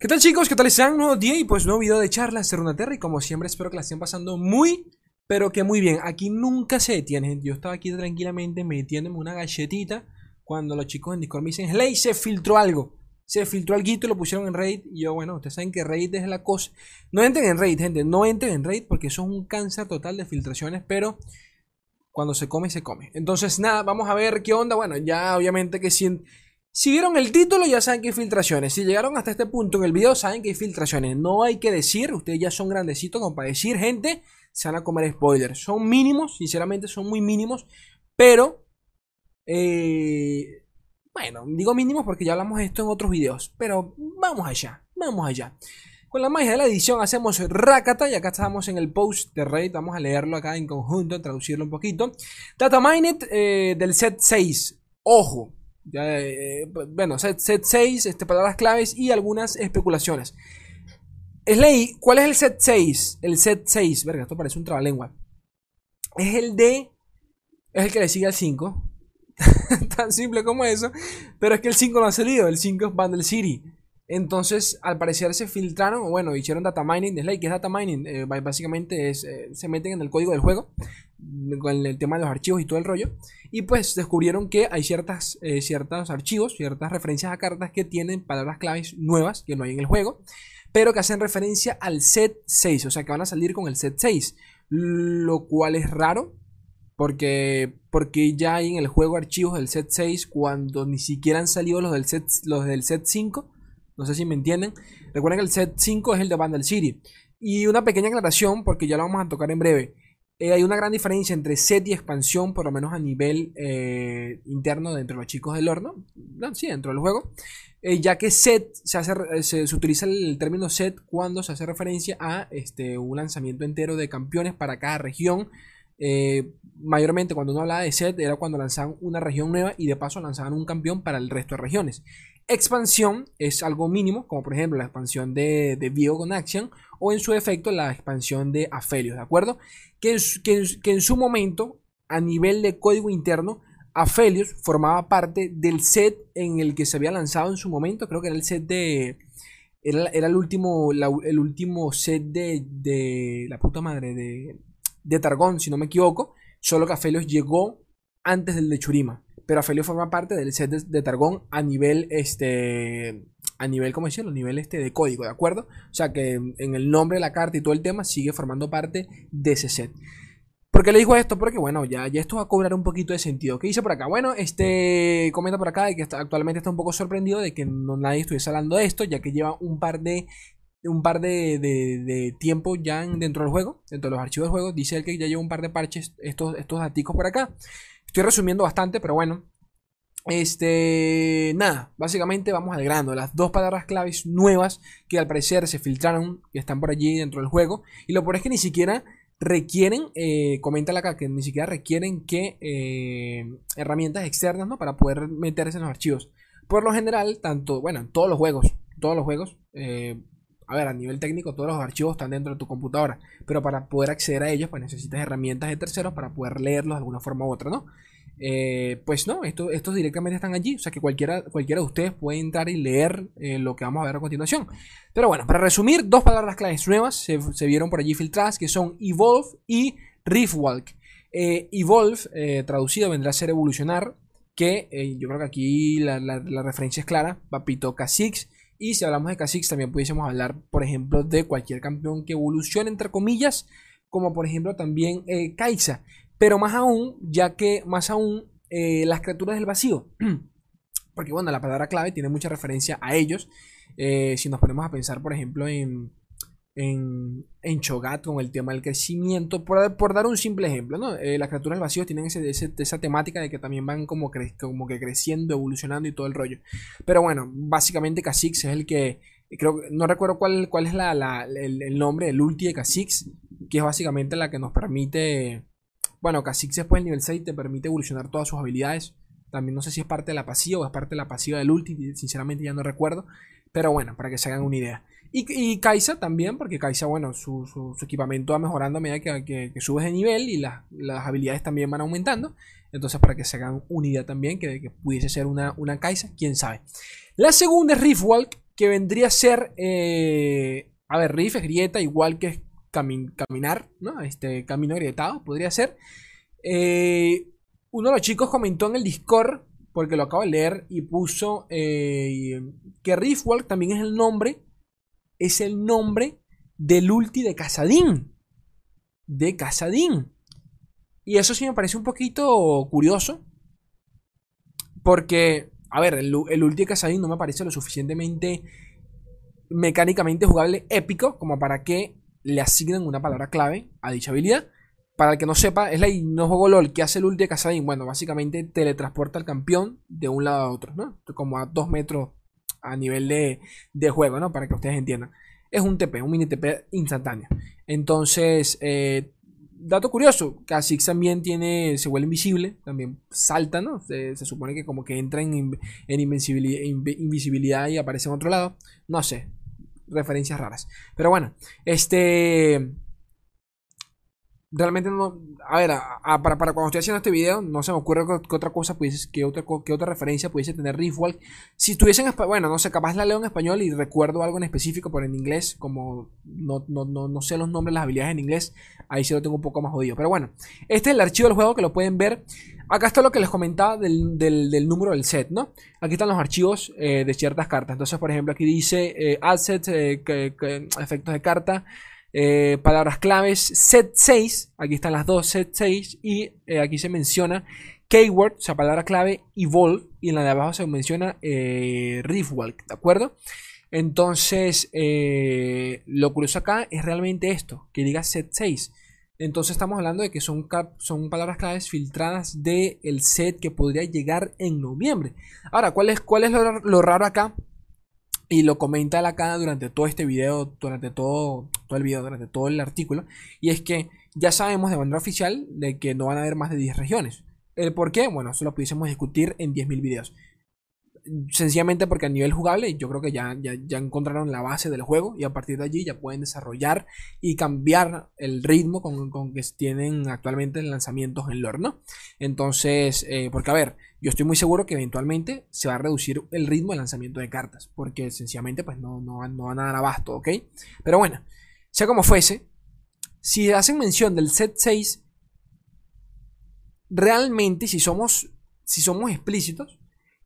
¿Qué tal chicos? ¿Qué tal están? Nuevo día y pues nuevo video de charlas de Runaterra y como siempre espero que la estén pasando muy, pero que muy bien. Aquí nunca se detiene, gente. Yo estaba aquí tranquilamente metiéndome una galletita cuando los chicos en Discord me dicen, Ley, se filtró algo. Se filtró algo y lo pusieron en raid. Y yo, bueno, ustedes saben que raid es la cosa. No entren en raid, gente. No entren en raid porque eso es un cáncer total de filtraciones. Pero cuando se come, se come. Entonces, nada, vamos a ver qué onda. Bueno, ya obviamente que si, si vieron el título, ya saben que hay filtraciones. Si llegaron hasta este punto en el video, saben que hay filtraciones. No hay que decir, ustedes ya son grandecitos como para decir, gente, se van a comer spoilers. Son mínimos, sinceramente son muy mínimos. Pero, eh, bueno, digo mínimos porque ya hablamos de esto en otros videos. Pero vamos allá, vamos allá. Con la magia de la edición hacemos Rakata y acá estamos en el post de Raid. Vamos a leerlo acá en conjunto, traducirlo un poquito. Data Minet eh, del set 6. Ojo. Eh, bueno, set, set 6, este, palabras claves y algunas especulaciones. Slay, ¿cuál es el set 6? El set 6, verga, esto parece un trabalengua. Es el de. Es el que le sigue al 5. Tan simple como eso. Pero es que el 5 no ha salido. El 5 es Bundle City. Entonces, al parecer se filtraron, bueno, hicieron data mining de Slay. ¿Qué es data mining? Eh, básicamente es, eh, se meten en el código del juego, con el tema de los archivos y todo el rollo. Y pues descubrieron que hay ciertas, eh, ciertos archivos, ciertas referencias a cartas que tienen palabras claves nuevas que no hay en el juego, pero que hacen referencia al set 6, o sea que van a salir con el set 6, lo cual es raro, porque, porque ya hay en el juego archivos del set 6 cuando ni siquiera han salido los del set, los del set 5. No sé si me entienden. Recuerden que el set 5 es el de Vandal City. Y una pequeña aclaración, porque ya lo vamos a tocar en breve. Eh, hay una gran diferencia entre set y expansión, por lo menos a nivel eh, interno dentro de los chicos del horno. No, sí, dentro del juego. Eh, ya que set se, hace, se, utiliza el término set cuando se hace referencia a este, un lanzamiento entero de campeones para cada región. mayormente cuando uno hablaba de set era cuando lanzaban una región nueva y de paso lanzaban un campeón para el resto de regiones. Expansión es algo mínimo, como por ejemplo la expansión de, de con Action o en su efecto la expansión de Aphelios, ¿de acuerdo? Que en, que, en, su momento, a nivel de código interno, Aphelios formaba parte del set en el que se había lanzado en su momento, creo que era el set de... Era, el, último, el último set de, de la puta madre de, de Targón, si no me equivoco, solo que Aphelios llegó antes del de Churima pero Afelio forma parte del set de, de, Targón a nivel, este, a nivel, ¿cómo decirlo? A nivel este de código, ¿de acuerdo? O sea que en el nombre de la carta y todo el tema sigue formando parte de ese set. ¿Por qué le digo esto? Porque bueno, ya, ya esto va a cobrar un poquito de sentido. ¿Qué dice por acá? Bueno, este comenta por acá de que está, actualmente está un poco sorprendido de que no, nadie estuviese hablando de esto, ya que lleva un par de un par de, de, tiempo ya dentro del juego, dentro de los archivos del juego. Dice él que ya lleva un par de parches, estos, estos daticos por acá. Estoy resumiendo bastante, pero bueno. Este, nada, básicamente vamos al grano. Las dos palabras claves nuevas que al parecer se filtraron, que están por allí dentro del juego. Y lo peor es que ni siquiera requieren, eh, coméntale acá, que ni siquiera requieren que eh, herramientas externas, ¿no? Para poder meterse en los archivos. Por lo general, tanto, bueno, en todos los juegos, todos los juegos, eh, a ver, a nivel técnico, todos los archivos están dentro de tu computadora, pero para poder acceder a ellos, pues necesitas herramientas de terceros para poder leerlos de alguna forma u otra, ¿no? Eh, pues no, esto, estos directamente están allí, o sea que cualquiera, cualquiera de ustedes puede entrar y leer eh, lo que vamos a ver a continuación. Pero bueno, para resumir, dos palabras claves nuevas se, vieron por allí filtradas, que son Evolve y Riftwalk. Eh, Evolve, traducido, vendrá a ser evolucionar, que yo creo que aquí la, la, referencia es clara, Papito Kha'Zix y si hablamos de Kha'Zix, también pudiésemos hablar, por ejemplo, de cualquier campeón que evolucione, entre comillas, como por ejemplo también eh, Kaisa. Pero más aún, ya que más aún eh, las criaturas del vacío. Porque bueno, la palabra clave tiene mucha referencia a ellos. Eh, si nos ponemos a pensar, por ejemplo, en, en, en Chogat con el tema del crecimiento. Por, por dar un simple ejemplo, ¿no? Eh, las criaturas del vacío tienen ese, ese, esa temática de que también van como, cre como que creciendo, evolucionando y todo el rollo. Pero bueno, básicamente Kha'Zix es el que. Creo no recuerdo cuál, cuál es la, la, el, nombre, el ulti de Kha'Zix, que es básicamente la que nos permite. Bueno, Kha'Zix después del nivel 6 te permite evolucionar todas sus habilidades. También no sé si es parte de la pasiva o es parte de la pasiva del ulti, sinceramente ya no recuerdo. Pero bueno, para que se hagan una idea. Y, y Kaisa también, porque Kaisa, bueno, su, su, equipamiento va mejorando a medida que, que, subes de nivel y la, las habilidades también van aumentando. Entonces, para que se hagan una idea también, que, que pudiese ser una, una Kaisa, quién sabe. La segunda es Riftwalk, que vendría a ser, eh, a ver, riff es grieta, igual que caminar, ¿no? Este camino agrietado, podría ser. Eh, uno de los chicos comentó en el Discord, porque lo acabo de leer, y puso eh, que Riftwalk también es el nombre, es el nombre del ulti de Casadín. De Casadín. Y eso sí me parece un poquito curioso. Porque, a ver, el, el ulti de Casadín no me parece lo suficientemente mecánicamente jugable épico como para que le asignen una palabra clave a dicha habilidad. Para el que no sepa, es la no juego LOL que hace el ulti de Casadín. Bueno, básicamente teletransporta al campeón de un lado a otro, ¿no? Como a dos metros a nivel de, de juego, ¿no? Para que ustedes entiendan. Es un TP, un mini TP instantáneo. Entonces, eh, dato curioso, Kha'Zix también tiene, se vuelve invisible, también salta, ¿no? Se, supone que como que entra en, en invisibilidad y aparece en otro lado. No sé, referencias raras. Pero bueno, este realmente no. A ver, para, cuando estoy haciendo este video, no se me ocurre que, otra cosa pudiese, que otra, que otra referencia pudiese tener Riftwalk. Si estuviese en bueno, no sé, capaz la leo en español y recuerdo algo en específico, pero en inglés, como no, no, no, sé los nombres, las habilidades en inglés, ahí sí lo tengo un poco más jodido. Pero bueno, este es el archivo del juego que lo pueden ver. Acá está lo que les comentaba del, del, número del set, ¿no? Aquí están los archivos eh, de ciertas cartas. Entonces, por ejemplo, aquí dice eh, assets, eh, efectos de carta. Eh, palabras claves set 6, aquí están las dos set 6 y eh, aquí se menciona keyword, o sea, palabra clave evolve y en la de abajo se menciona eh, Riftwalk, ¿de acuerdo? Entonces, eh, lo curioso acá es realmente esto, que diga set 6. Entonces estamos hablando de que son, son palabras claves filtradas del set que podría llegar en noviembre. Ahora, ¿cuál es, cuál es lo raro acá? Y lo comenta la acá durante todo este video, durante todo, todo el video, durante todo el artículo. Y es que ya sabemos de manera oficial de que no van a haber más de 10 regiones. ¿El por qué? Bueno, eso lo pudiésemos discutir en 10.000 videos sencillamente porque a nivel jugable yo creo que ya, ya, encontraron la base del juego y a partir de allí ya pueden desarrollar y cambiar el ritmo con, con que tienen actualmente lanzamientos en lore, ¿no? Entonces, eh, porque a ver, yo estoy muy seguro que eventualmente se va a reducir el ritmo de lanzamiento de cartas, porque sencillamente pues no, no, no van a dar abasto, ¿ok? Pero bueno, sea como fuese, si hacen mención del set 6, realmente si somos, si somos explícitos,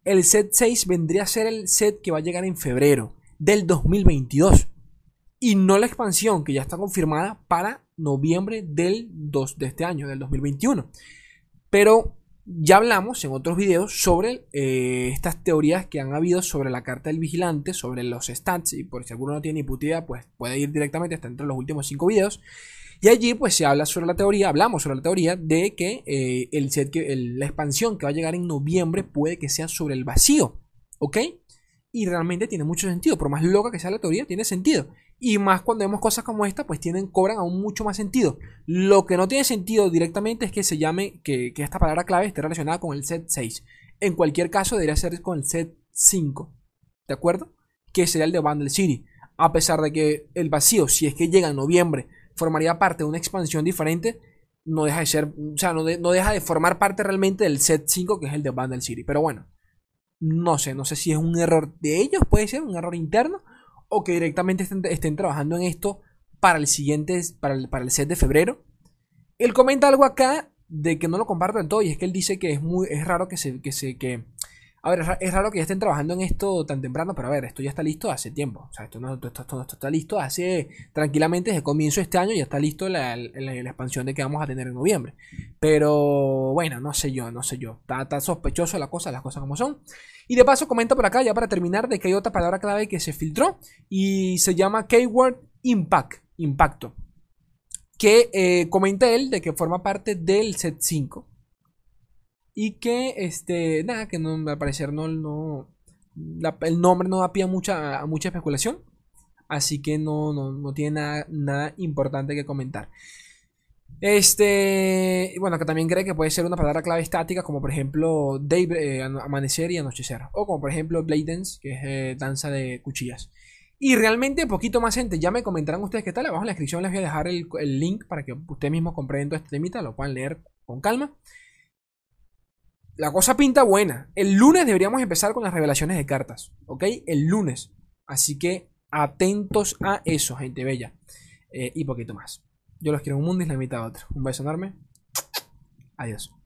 el set 6 vendría a ser el set que va a llegar en febrero del 2022. Y no la expansión que ya está confirmada para noviembre del 2 de este año, del 2021. Pero ya hablamos en otros videos sobre eh, estas teorías que han habido sobre la carta del vigilante, sobre los stats. Y por si alguno no tiene ni puta pues puede ir directamente hasta entre los últimos 5 videos. Y allí pues se habla sobre la teoría, hablamos sobre la teoría de que eh, el set que, la expansión que va a llegar en noviembre puede que sea sobre el vacío, ¿ok? Y realmente tiene mucho sentido, por más loca que sea la teoría, tiene sentido. Y más cuando vemos cosas como esta, pues tienen, cobran aún mucho más sentido. Lo que no tiene sentido directamente es que se llame, que, que esta palabra clave esté relacionada con el set 6. En cualquier caso, debería ser con el set 5. ¿De acuerdo? Que sería el de Bundle City. A pesar de que el vacío, si es que llega en noviembre, formaría parte de una expansión diferente, no deja de ser, o sea, no, no deja de formar parte realmente del set 5 que es el de Bundle City. Pero bueno, no sé, no sé si es un error de ellos, puede ser un error interno, o que directamente estén, trabajando en esto para el siguiente, para el, para el set de febrero. Él comenta algo acá de que no lo comparto todo y es que él dice que es muy es raro que se que se que a ver, es raro que ya estén trabajando en esto tan temprano, pero a ver, esto ya está listo hace tiempo. O sea, esto, no, esto, está listo hace tranquilamente desde comienzo de este año, ya está listo la, expansión de que vamos a tener en noviembre. Pero bueno, no sé yo, no sé yo. Está, está, sospechoso la cosa, las cosas como son. Y de paso comento por acá, ya para terminar, de que hay otra palabra clave que se filtró y se llama Keyword Impact, impacto. Que eh, comenta él de que forma parte del set 5 y que, este, nada, que no, al parecer no, no el nombre no da pie a mucha, mucha especulación. Así que no, no, tiene nada, importante que comentar. Este, bueno, que también cree que puede ser una palabra clave estática, como por ejemplo eh, amanecer y anochecer, o como por ejemplo Blade Dance, que es eh, danza de cuchillas. Y realmente, poquito más gente, ya me comentarán ustedes qué tal. Abajo en la descripción les voy a dejar el, el link para que ustedes mismos comprenden todo este temita, lo puedan leer con calma la cosa pinta buena. El lunes deberíamos empezar con las revelaciones de cartas, ¿ok? El lunes. Así que atentos a eso, gente bella. Eh, y poquito más. Yo los quiero un mundo y la mitad otro. Un beso enorme. Adiós.